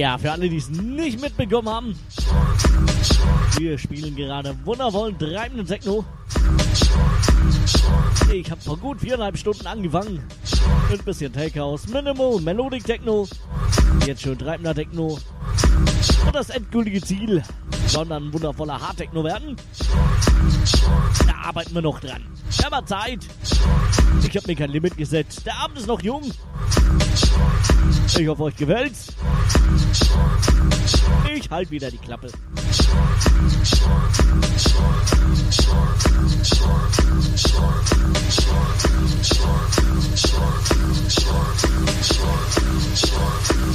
Ja, für alle, die es nicht mitbekommen haben, wir spielen gerade wundervollen treibenden Techno. Ich habe vor gut viereinhalb Stunden angefangen. Mit ein bisschen Takehouse, Minimal, Melodic Techno, jetzt schon treibender Techno und das endgültige Ziel soll dann ein wundervoller Hard-Techno werden. Da arbeiten wir noch dran. Wir haben Zeit. Ich habe mir kein Limit gesetzt. Der Abend ist noch jung. Ich hoffe, euch gefällt's. Ich halt wieder die Klappe.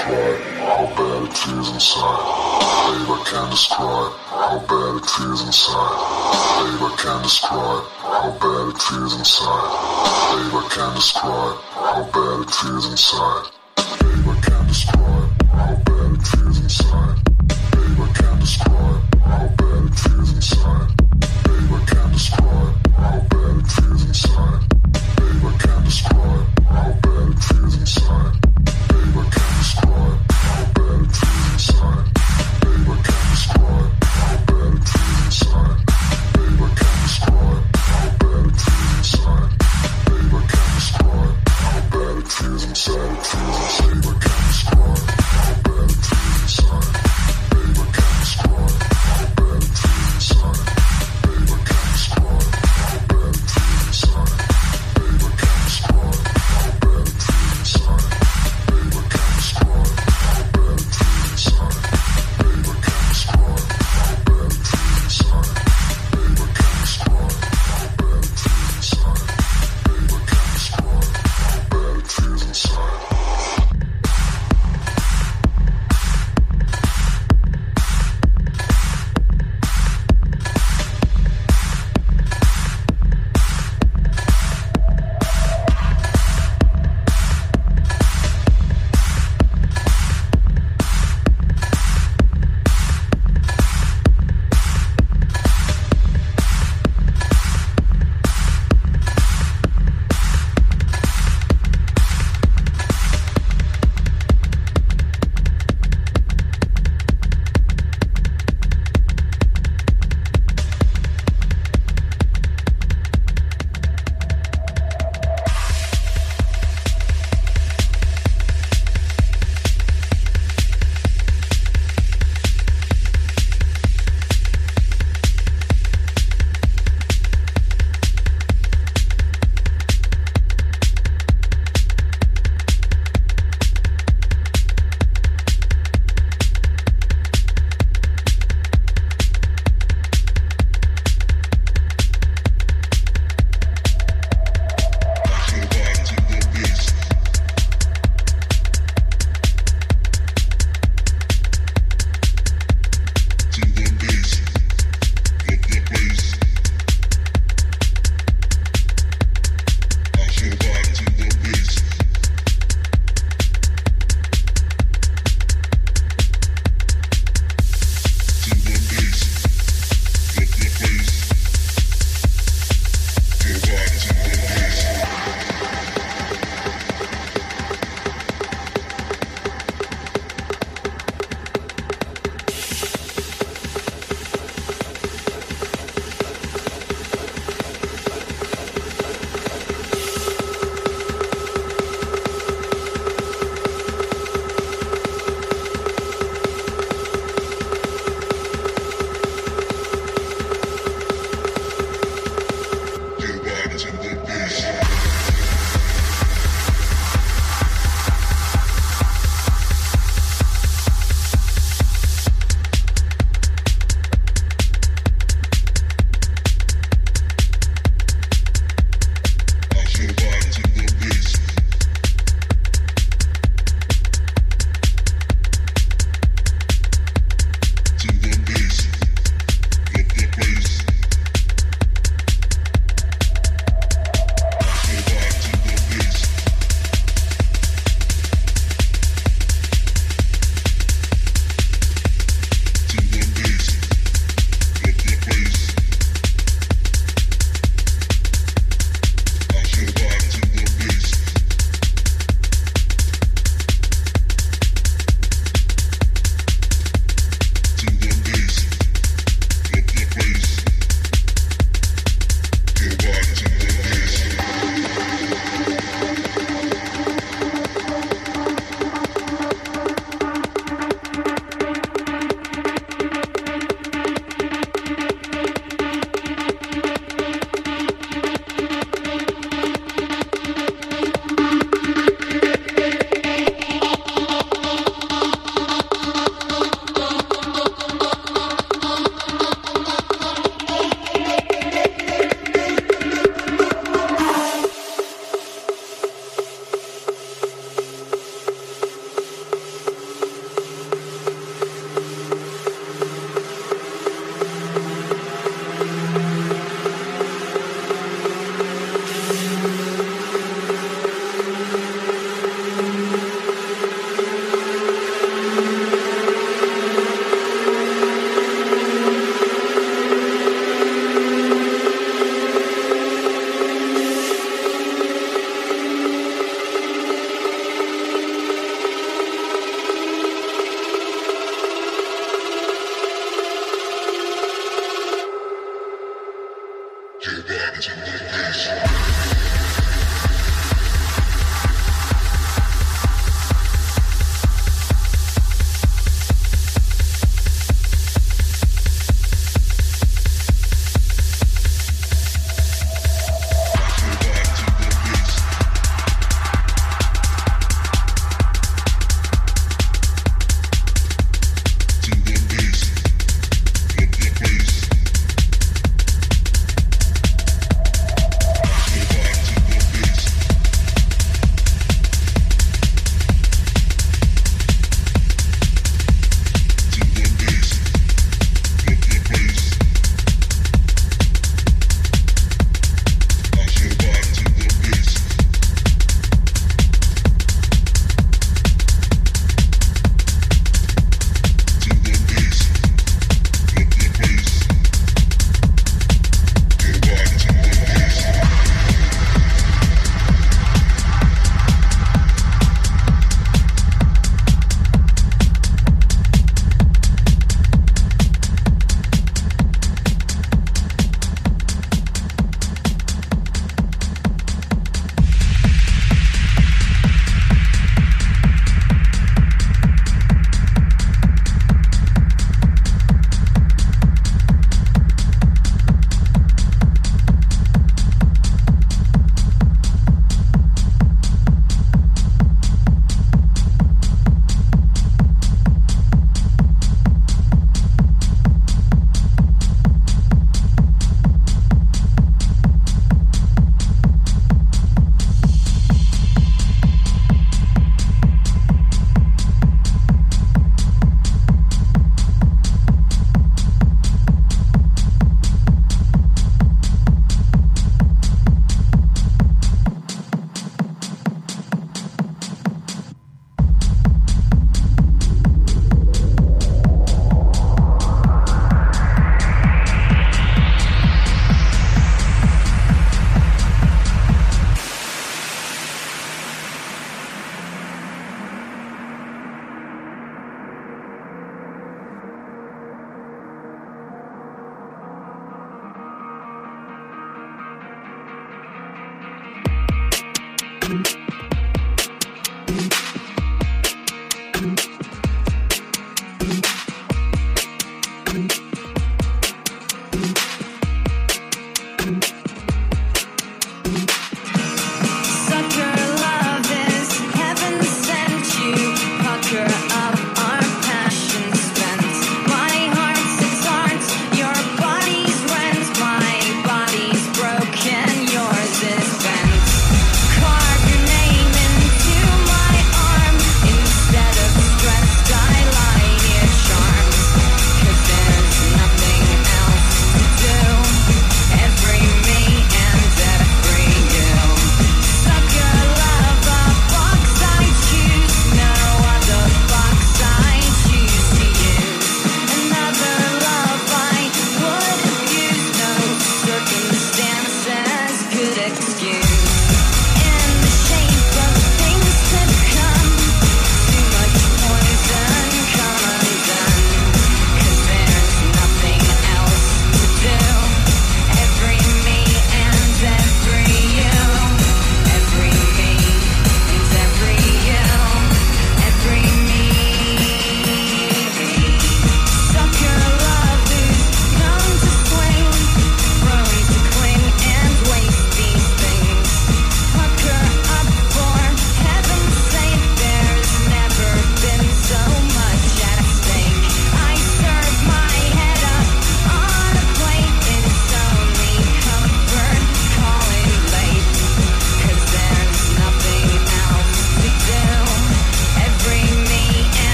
describe how bad it feels inside. Babe, I can't describe how bad it feels inside. Babe, I can't describe how bad it feels inside. Babe, I can't describe how bad it feels inside. Babe, I can't describe how bad it feels inside. Babe, I can't describe how bad it feels inside. Babe, I can't describe how bad it feels inside. Babe, I can't describe how bad it feels inside.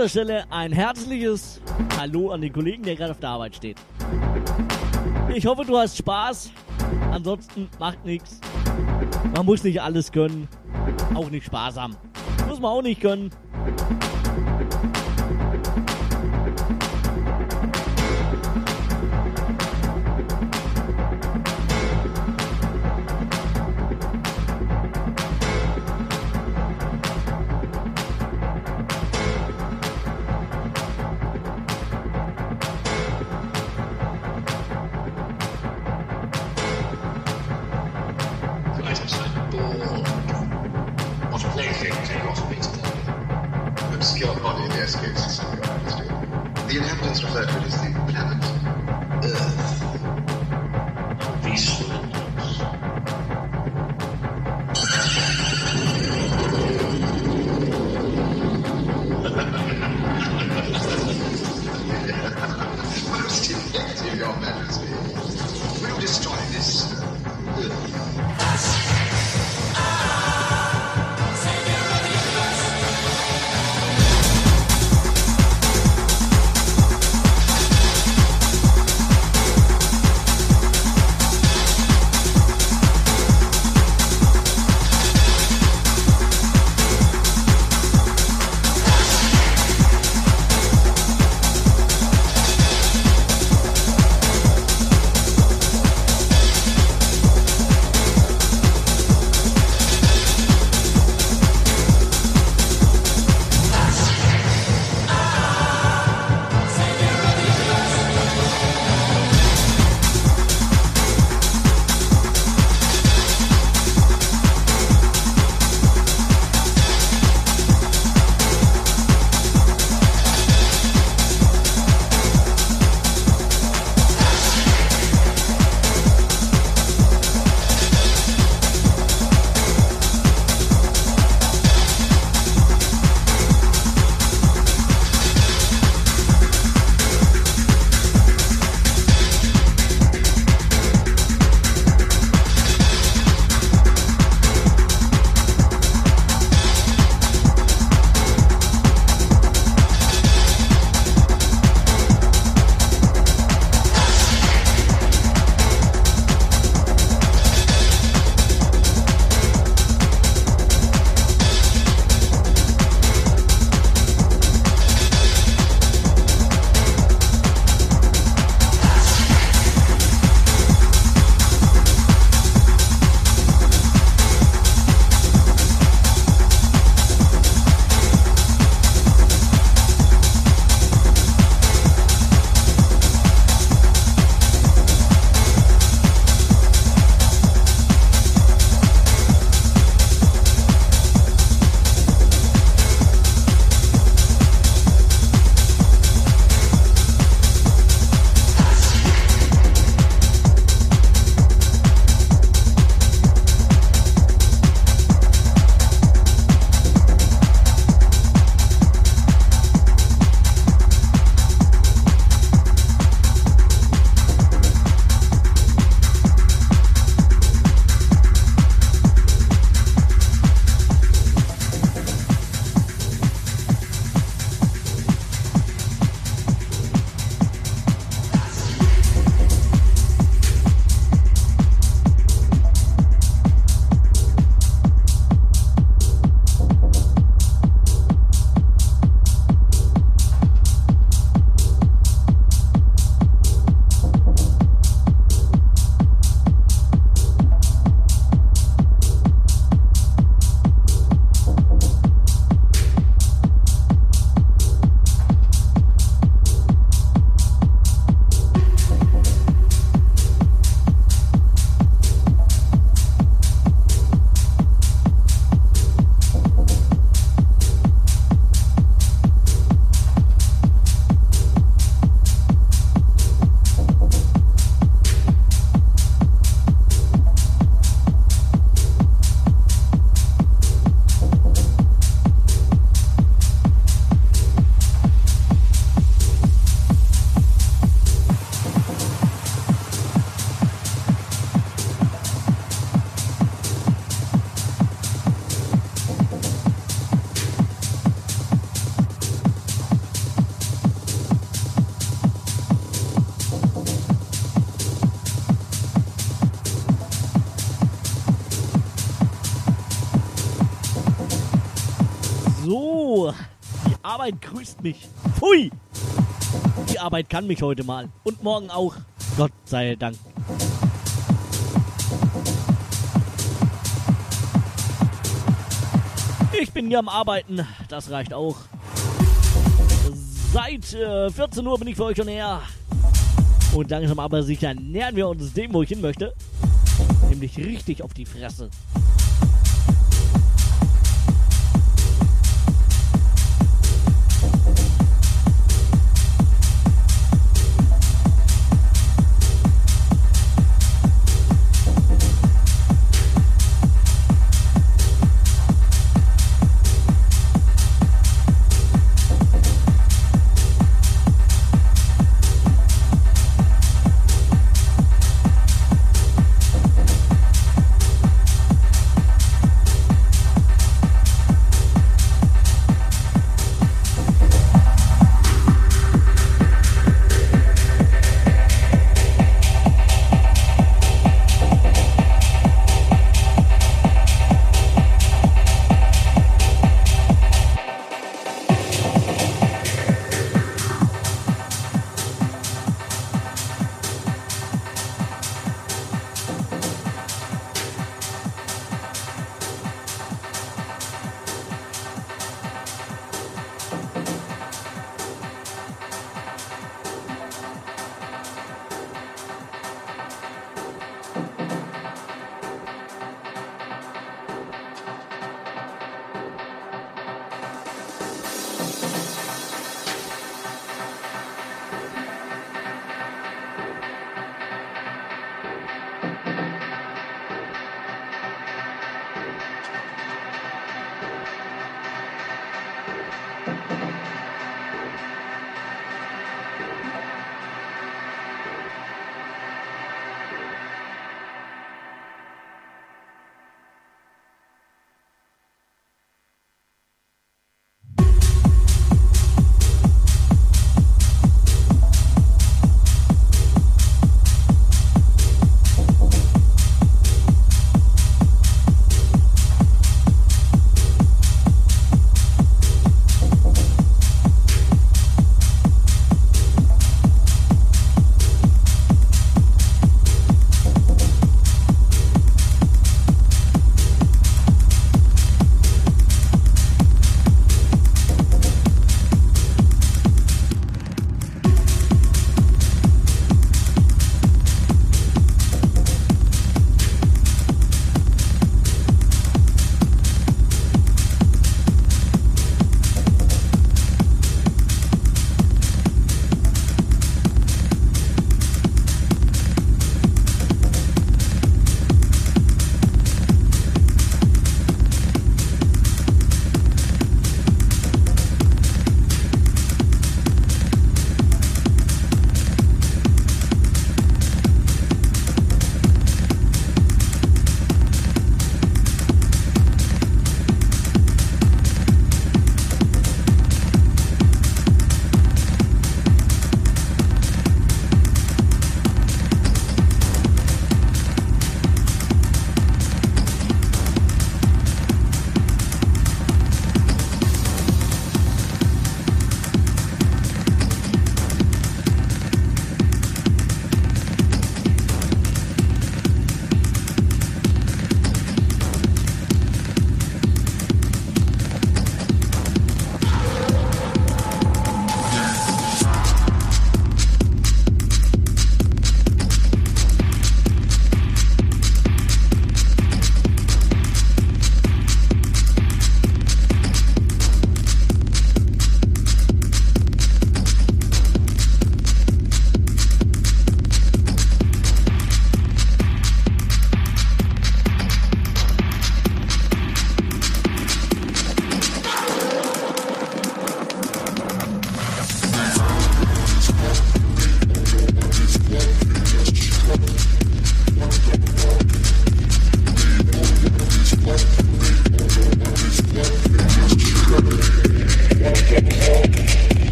Dieser Stelle ein herzliches Hallo an den Kollegen, der gerade auf der Arbeit steht. Ich hoffe, du hast Spaß. Ansonsten macht nichts. Man muss nicht alles können. Auch nicht sparsam. Muss man auch nicht können. Mich. Pfui! Die Arbeit kann mich heute mal. Und morgen auch. Gott sei Dank. Ich bin hier am Arbeiten. Das reicht auch. Seit äh, 14 Uhr bin ich für euch schon her. Und langsam aber sicher nähern wir uns dem, wo ich hin möchte. Nämlich richtig auf die Fresse.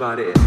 Somebody.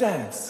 Dance.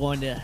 Aus, Freunde.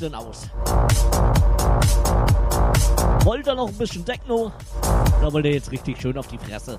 Denn aus? Wollt ihr noch ein bisschen Techno? Oder wollt ihr jetzt richtig schön auf die Fresse?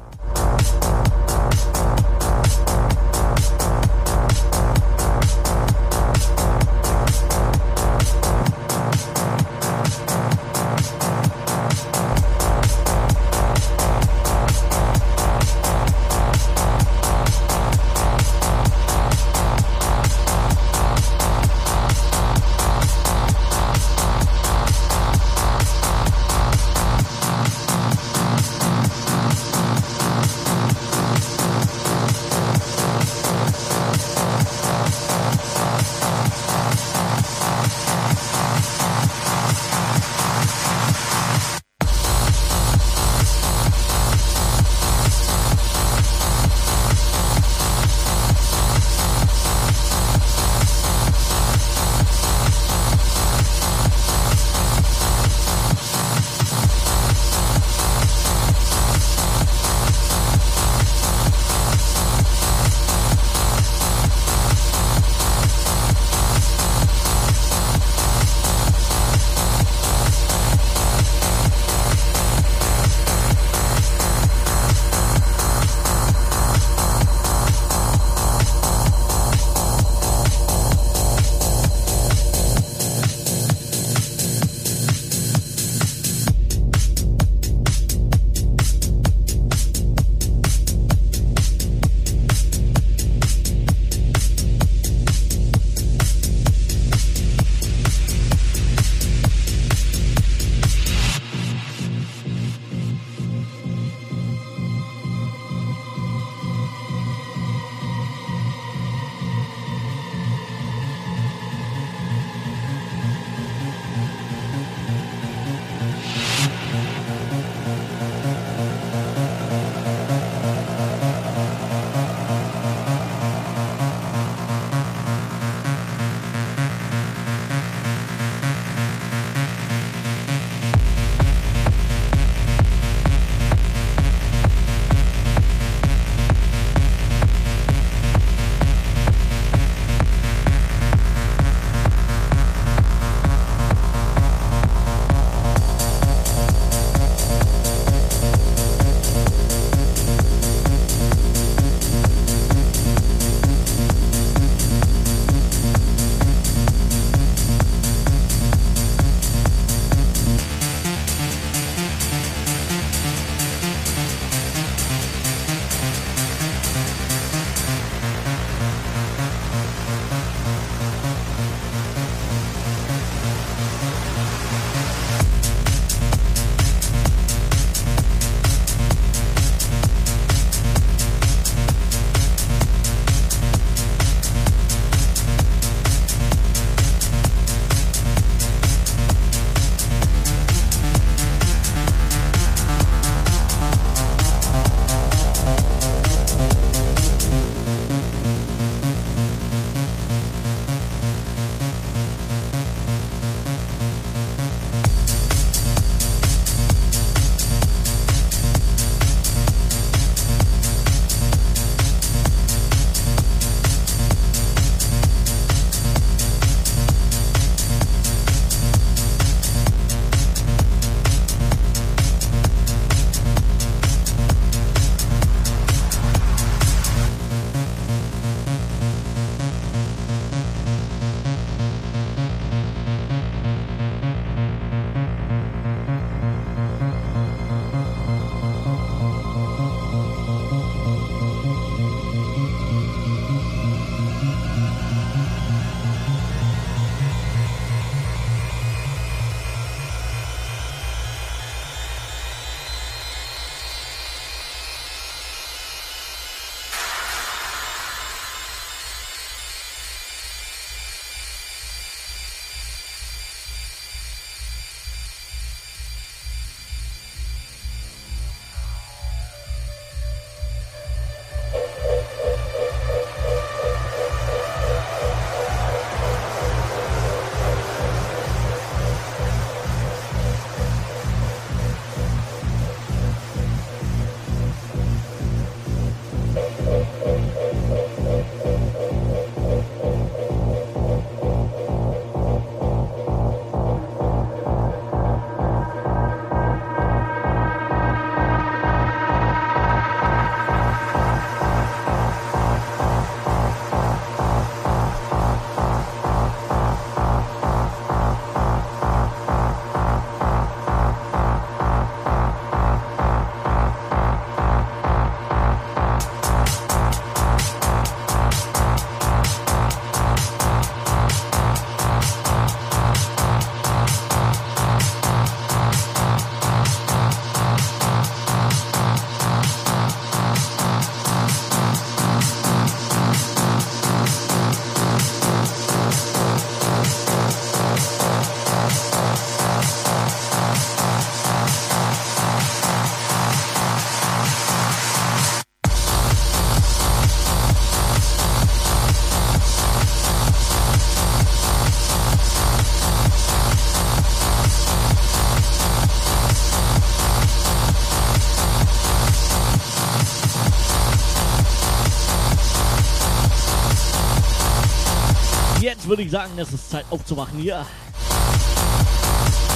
Würde ich sagen, es ist Zeit aufzuwachen hier.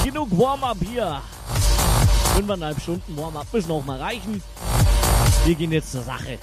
Genug Warm-up hier. Fünfeinhalb Stunden Warm-up müssen auch mal reichen. Wir gehen jetzt zur Sache.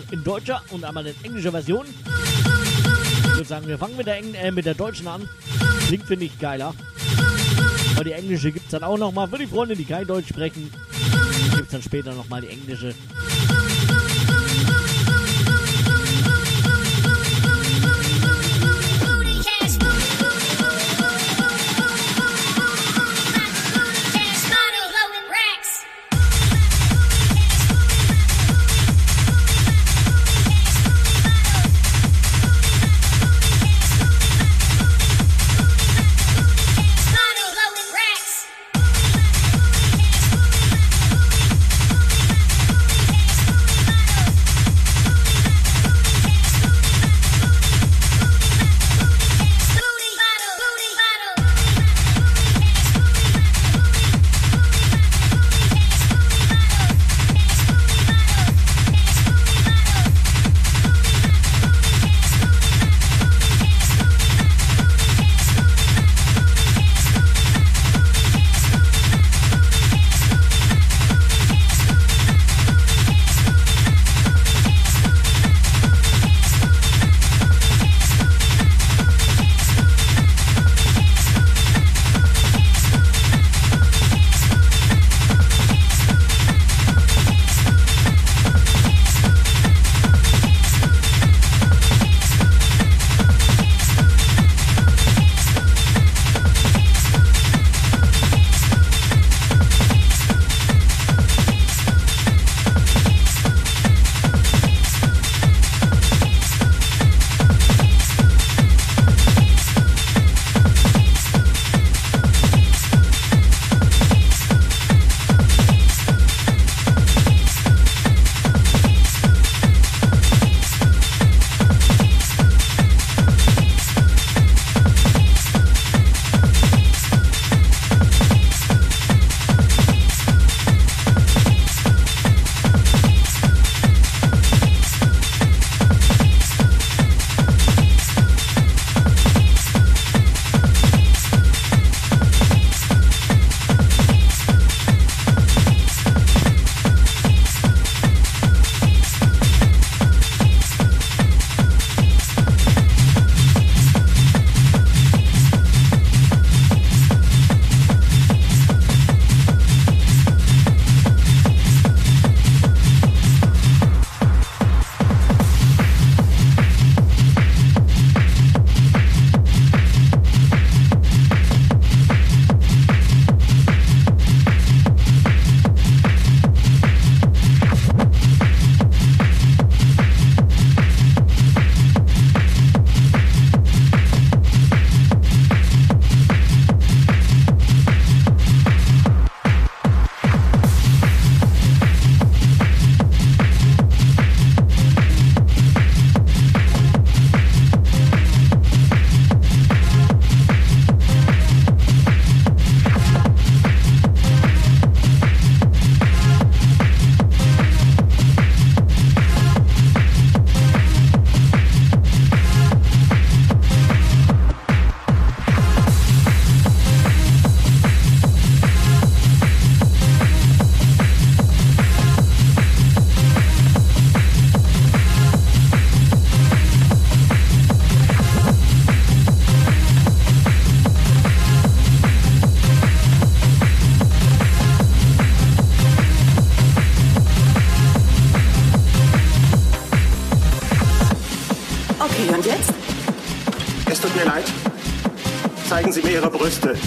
Einmal in deutscher und einmal in englischer Version. Ich würde sagen, wir fangen mit der, Eng äh, mit der deutschen an. Klingt, finde ich, geiler. Aber die englische gibt es dann auch nochmal. Für die Freunde, die kein Deutsch sprechen, gibt es dann später nochmal die englische.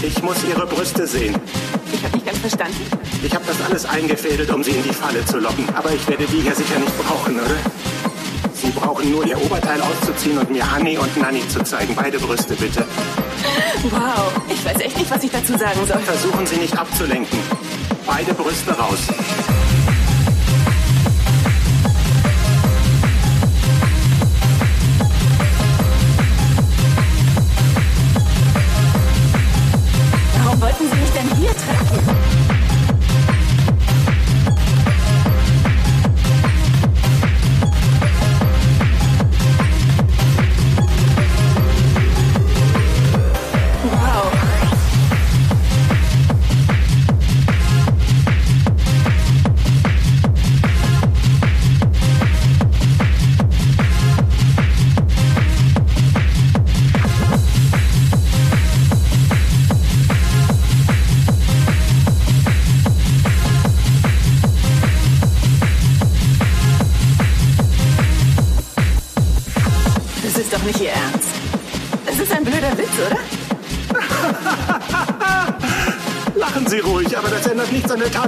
Ich muss Ihre Brüste sehen. Ich habe nicht ganz verstanden. Ich habe das alles eingefädelt, um Sie in die Falle zu locken. Aber ich werde die hier sicher nicht brauchen, oder? Sie brauchen nur Ihr Oberteil auszuziehen und mir Honey und Nanny zu zeigen. Beide Brüste, bitte. Wow, ich weiß echt nicht, was ich dazu sagen soll. Versuchen Sie nicht abzulenken. Beide Brüste raus.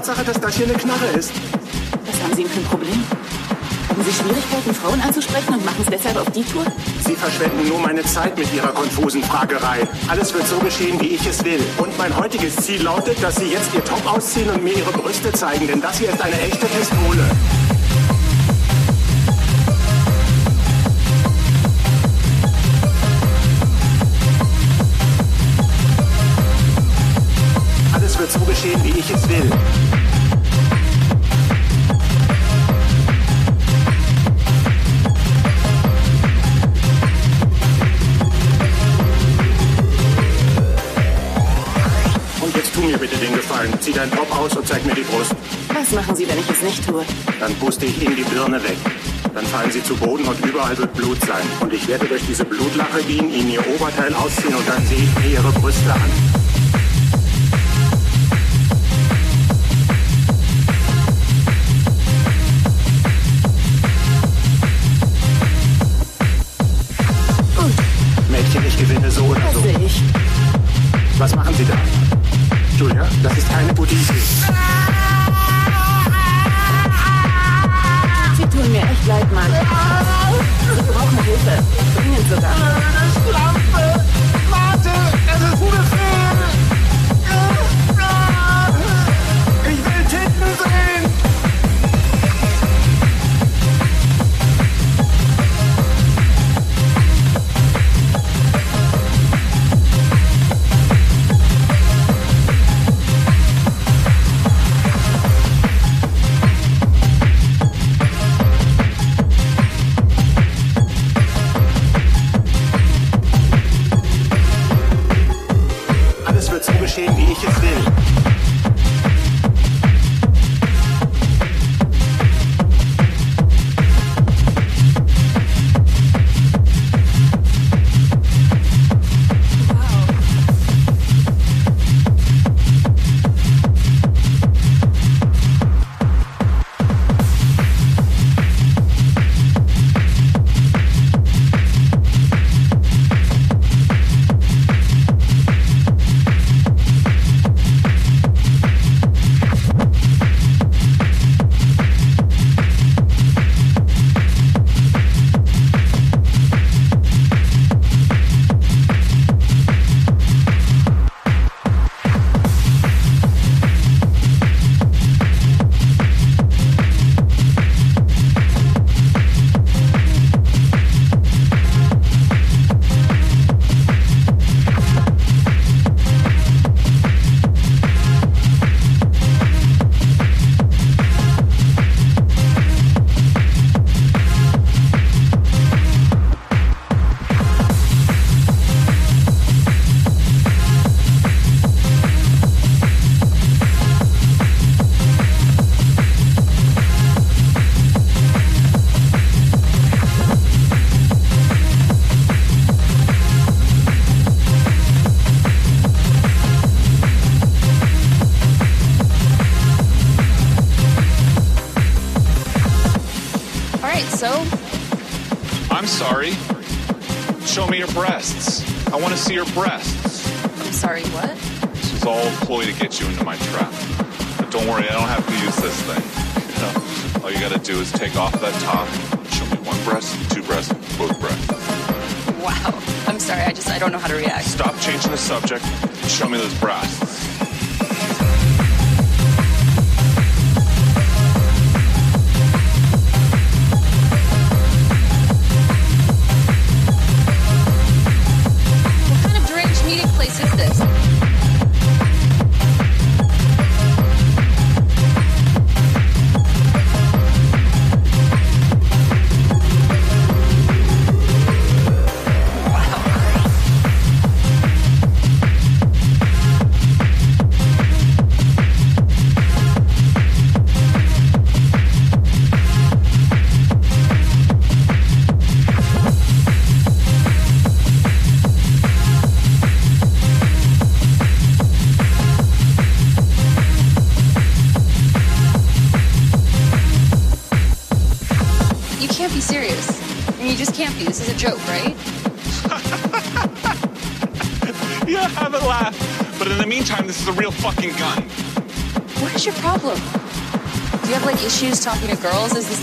Tatsache, dass das hier eine Knarre ist. Was haben Sie denn für ein Problem? Haben Sie Schwierigkeiten, Frauen anzusprechen und machen es deshalb auf die Tour? Sie verschwenden nur meine Zeit mit Ihrer konfusen Fragerei. Alles wird so geschehen, wie ich es will. Und mein heutiges Ziel lautet, dass Sie jetzt Ihr Top ausziehen und mir Ihre Brüste zeigen, denn das hier ist eine echte Pistole. Alles wird so geschehen, wie ich es will. Und jetzt tu mir bitte den Gefallen. Zieh deinen Top aus und zeig mir die Brust. Was machen Sie, wenn ich es nicht tue? Dann puste ich Ihnen die Birne weg. Dann fallen Sie zu Boden und überall wird Blut sein. Und ich werde durch diese Blutlache gehen, Ihnen Ihr Oberteil ausziehen und dann sehe ich mir Ihre Brüste an. Ich gewinne so oder so. Was machen Sie da? Das ist keine gute Idee. Sie tun mir echt leid, Mann. Sie brauchen Hilfe. Dringend sogar.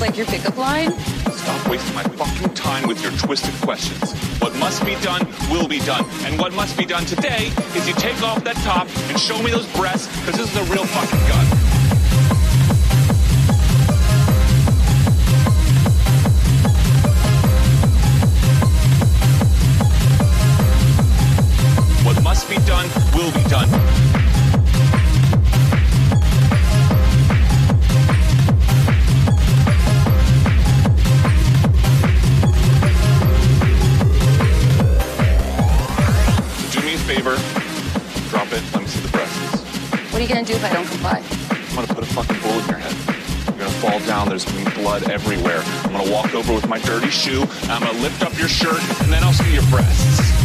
like your pickup line? Stop wasting my fucking time with your twisted questions. What must be done will be done. And what must be done today is you take off that top and show me those breasts, because this is a real fucking over with my dirty shoe. I'm gonna lift up your shirt, and then I'll see your breasts.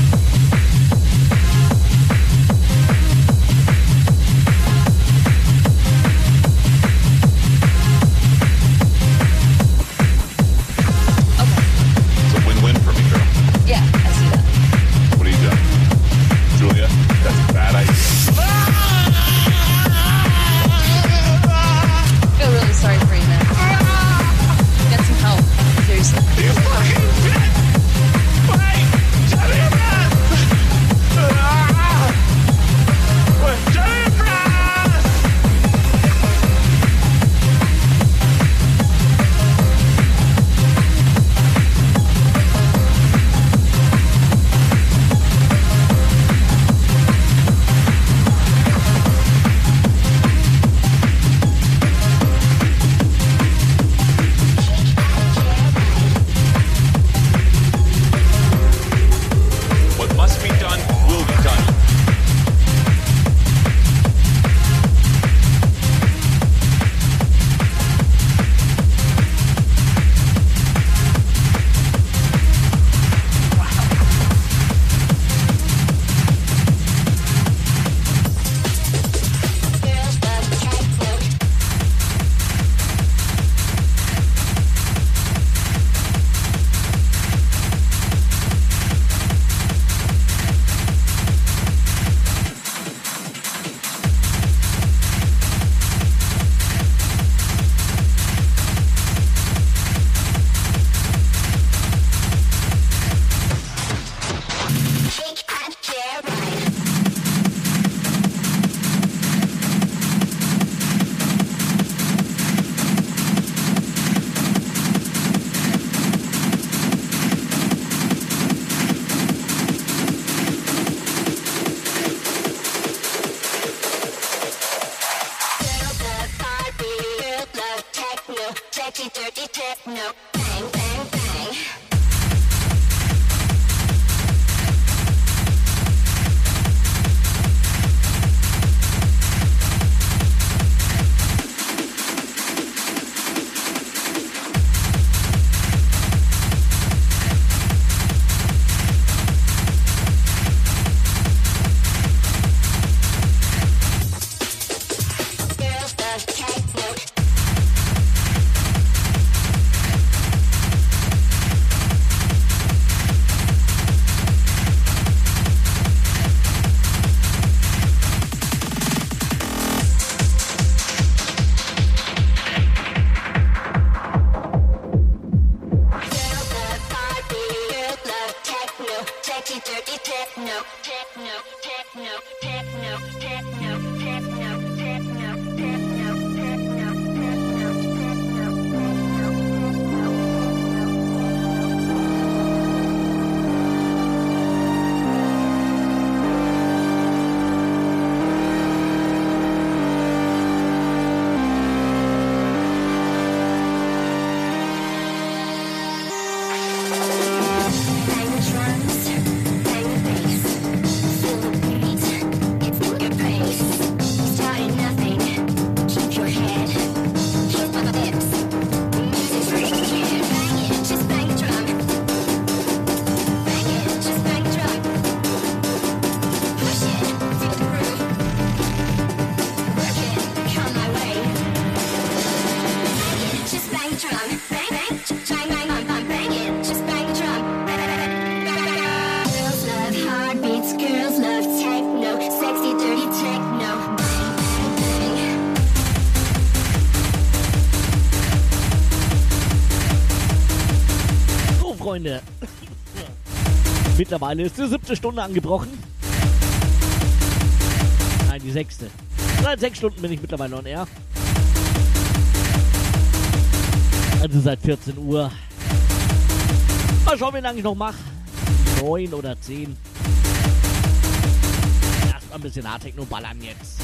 Freunde. Mittlerweile ist die siebte Stunde angebrochen. Nein, die sechste. Seit sechs Stunden bin ich mittlerweile on air. Also seit 14 Uhr. Mal schauen, wie lange ich noch mache. Neun oder zehn. Erstmal ein bisschen Hardtechno ballern jetzt.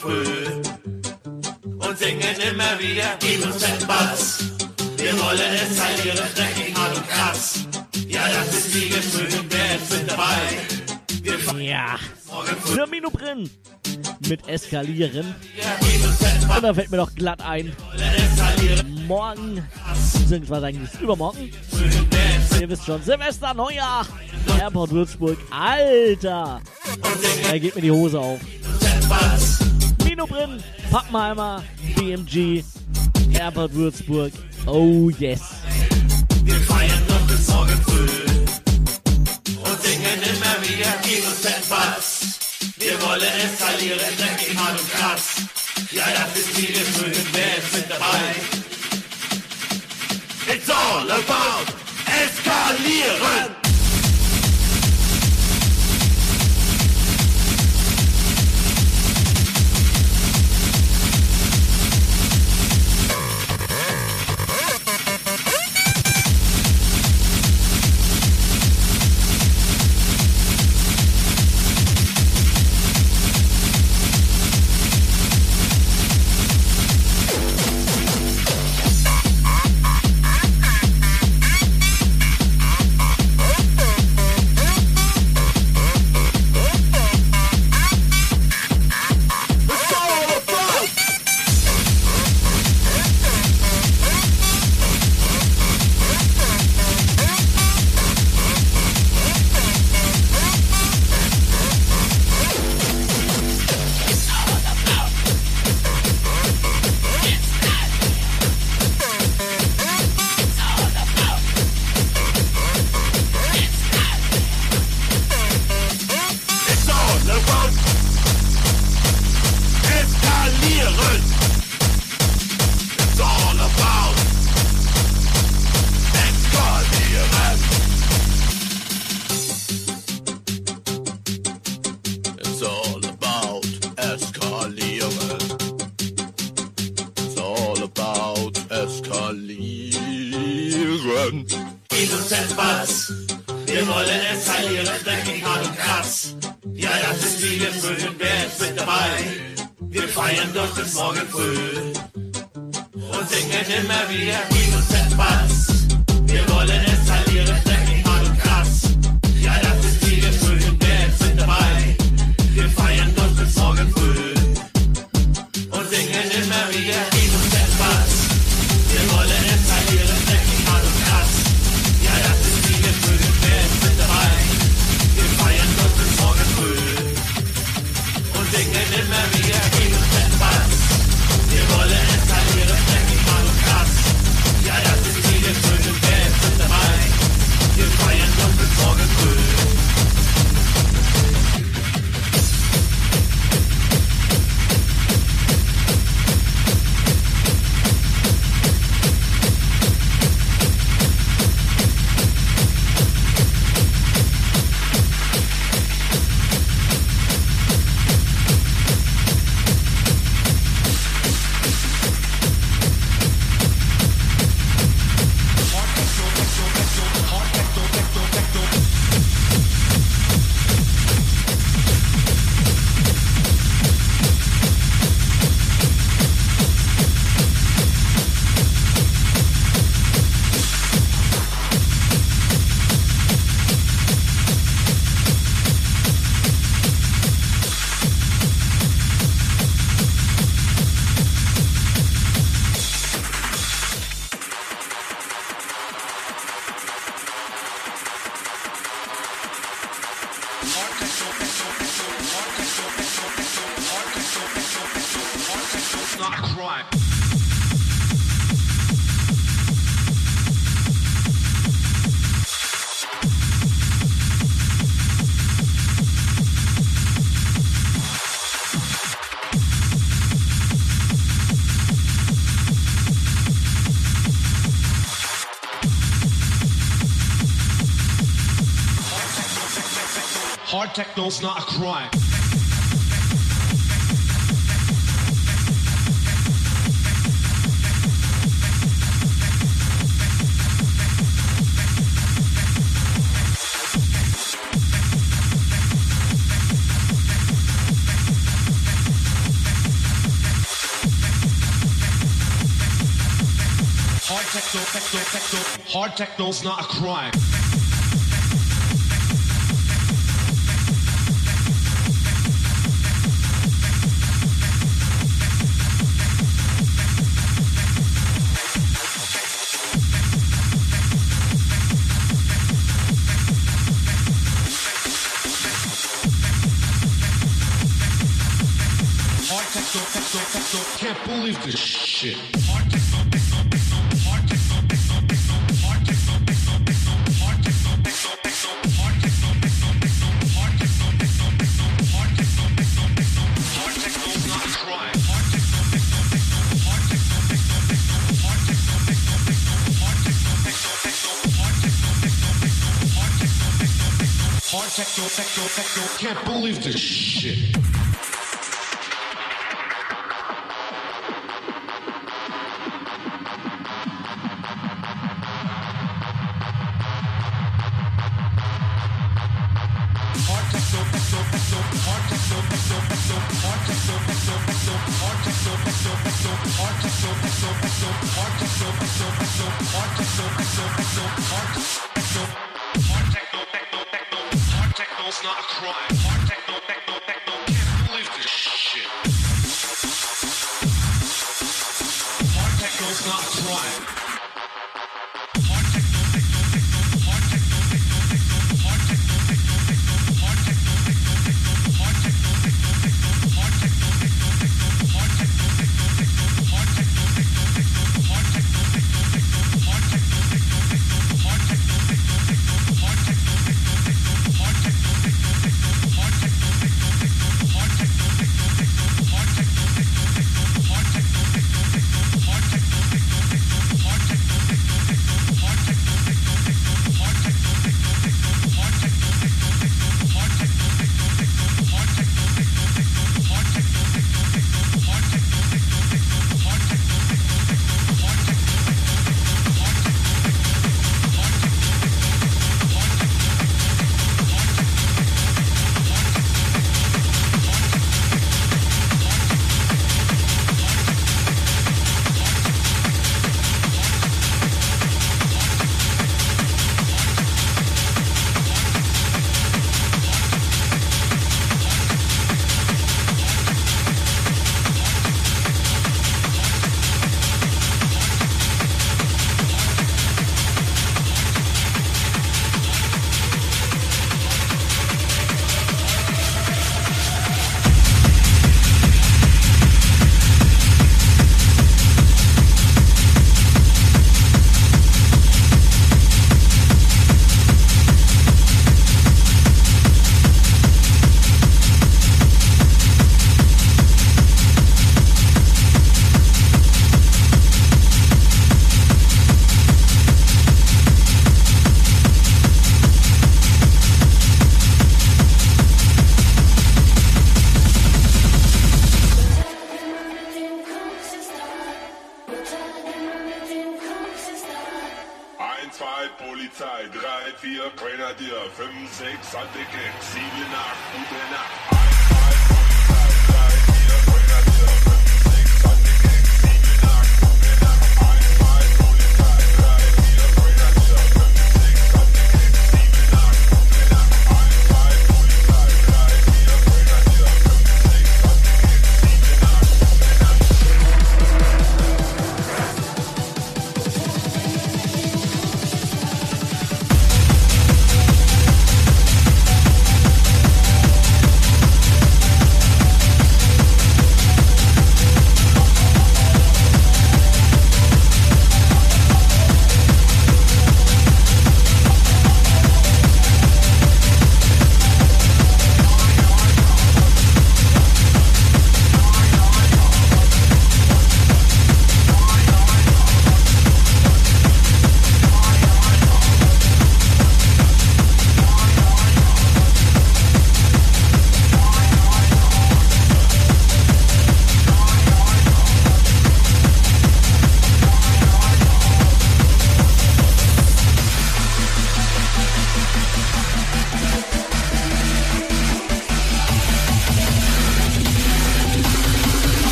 Früh und singen immer wieder, gib uns etwas. Wir wollen eskalieren, dreckig, hart und krass. Ja, das ist wir's mögen, wer ist mit dabei? Wir Ja, für Minobrin mit Eskalieren. Und da fällt mir doch glatt ein, Wir morgen, beziehungsweise eigentlich übermorgen, ihr wisst schon, Silvester, Neujahr, Airport Würzburg, Alter, und da geht mir die Hose auf. Etwas. Minobrin, Pappenheimer, BMG, Airport Würzburg, oh yes. Wir feiern noch bis morgen früh und singen immer wieder, uns etwas. Wir wollen eskalieren, dreckig, hart und krass. Ja, das ist wir mögen, wer ist mit dabei? It's all about eskalieren! girl's not a crime. Hard techno, techno, techno. Hard techno's not a crime.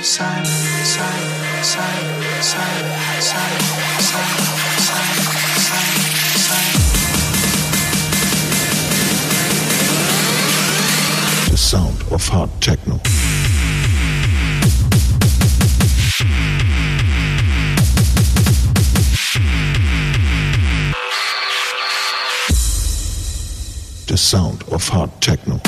the sound of hard techno. The sound of hard techno.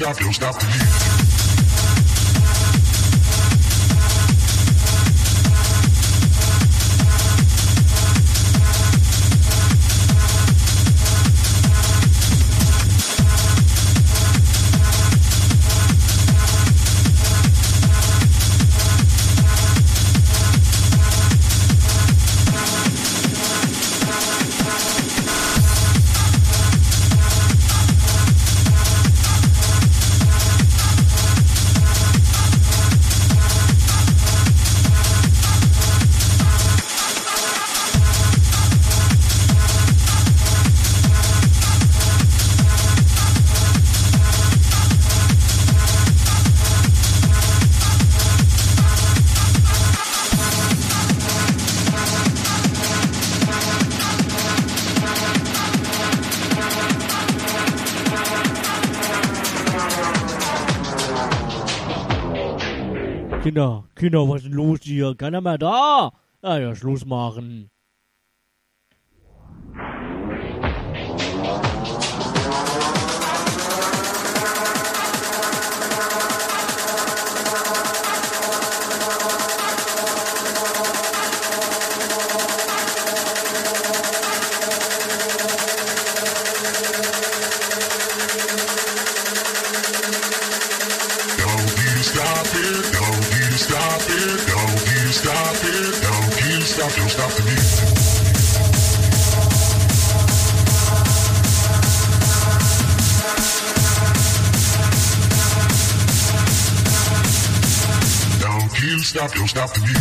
stop your Kinder, was ist denn los hier? Keiner mehr da? Ja, ja, Schluss machen.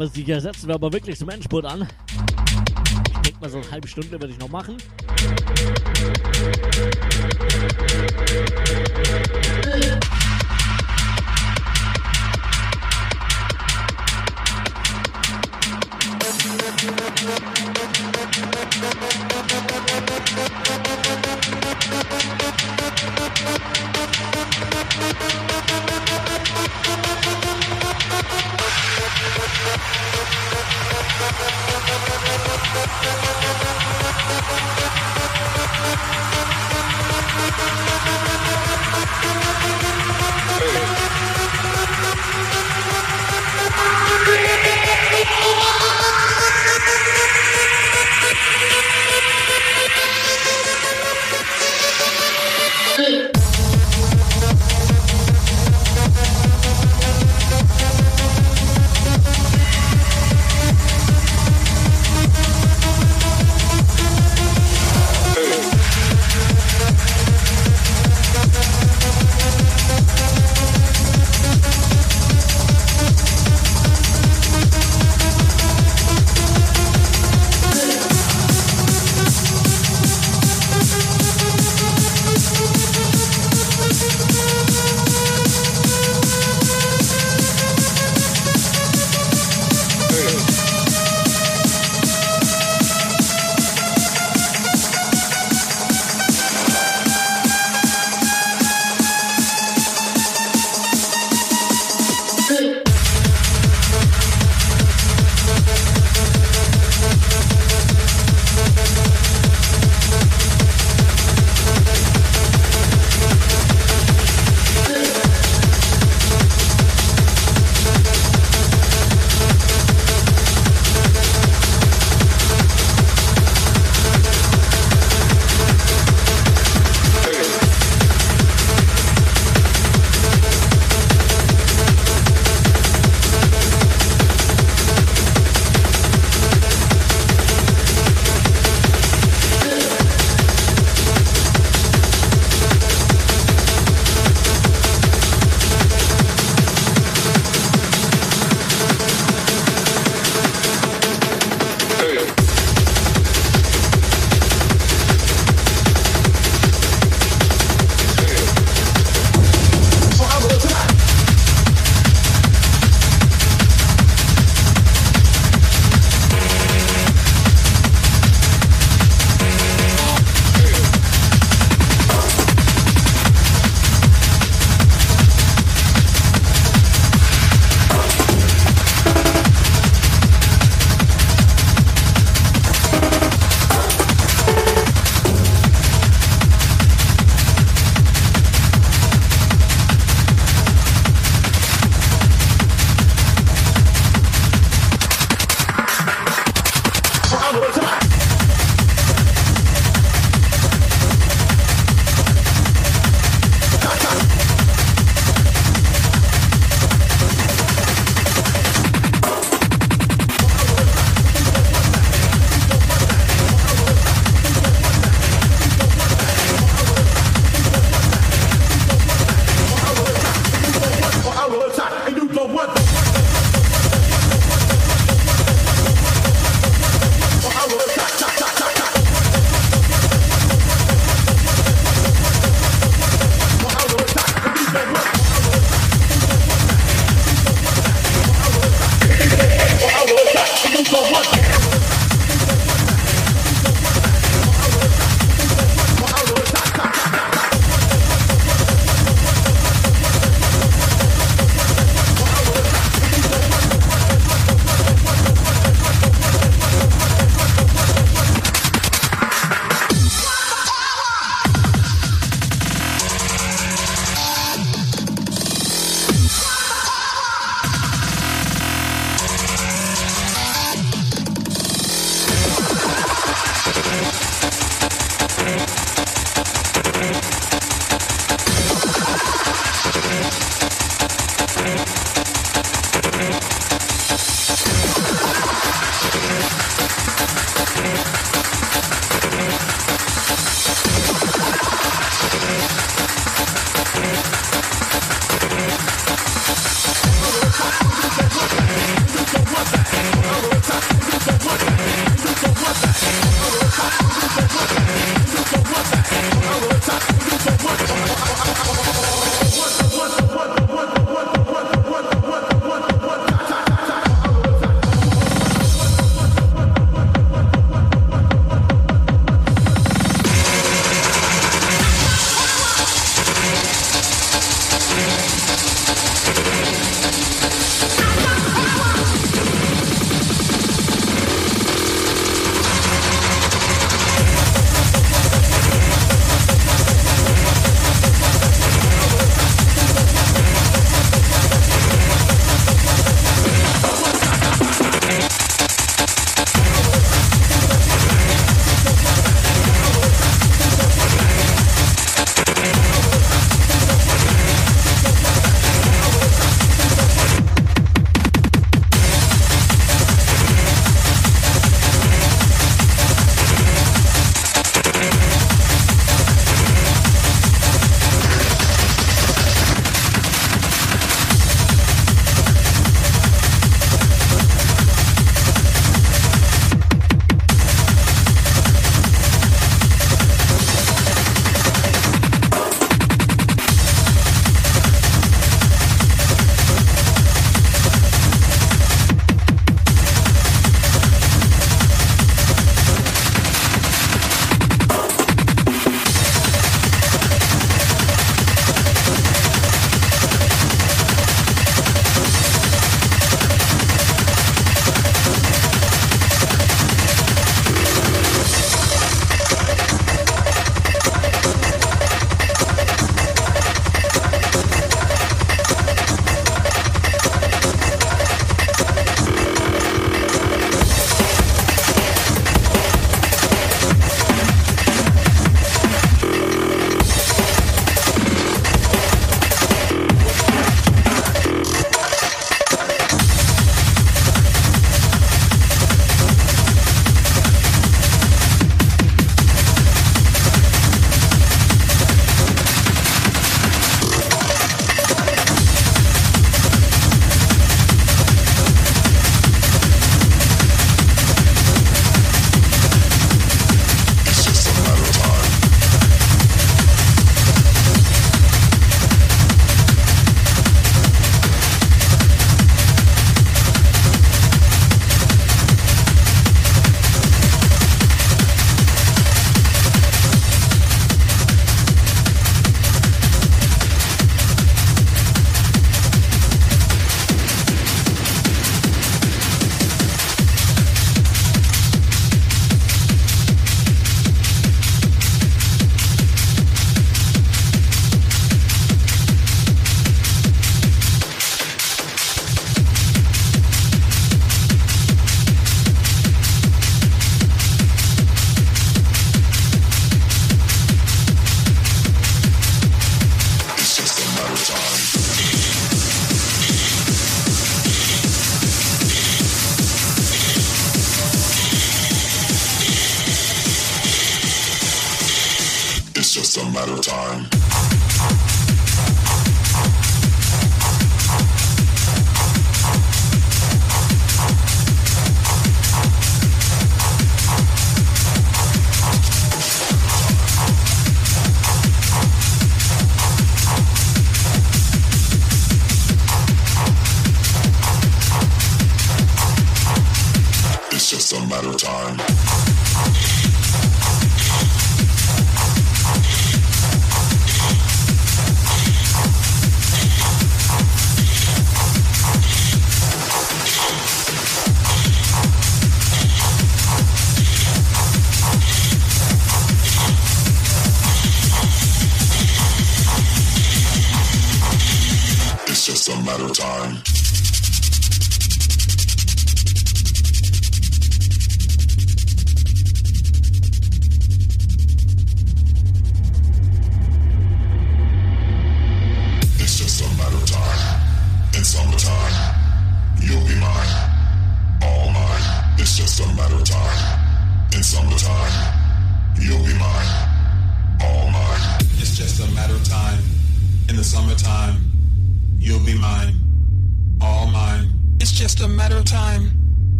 aber sicher setzen wir aber wirklich zum Endspurt an. Ich denke mal, so eine halbe Stunde werde ich noch machen.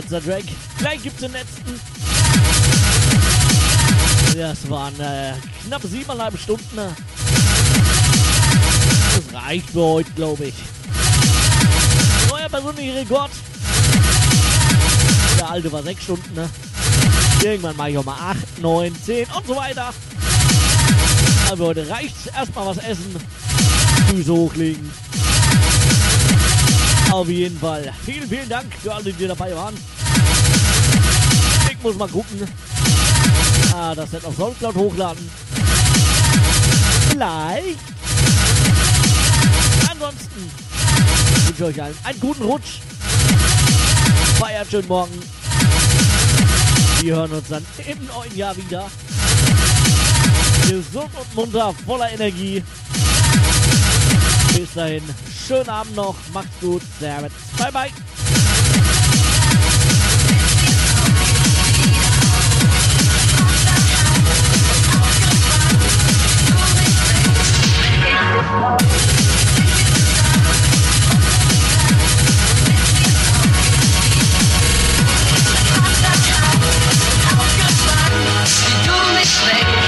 Vorletzter Track. Gleich gibt's den letzten. Das waren äh, knapp siebeneinhalb Stunden. Das reicht für heute, glaube ich. Neuer persönlicher Rekord. Der alte war sechs Stunden. Ne? Irgendwann mache ich auch mal acht, neun, zehn und so weiter. Aber heute reicht's. Erstmal was essen. Füße hochlegen. Auf jeden Fall. Vielen, vielen Dank für alle, die dabei waren. Ich muss mal gucken. Ah, das wird auf Soundcloud hochladen. Vielleicht. Ansonsten wünsche ich euch allen einen guten Rutsch. Feiert schön morgen. Wir hören uns dann im neuen Jahr wieder. Gesund und munter, voller Energie. Bis dahin, Schönen Abend noch. Macht's gut. Servus. Bye, bye. She do me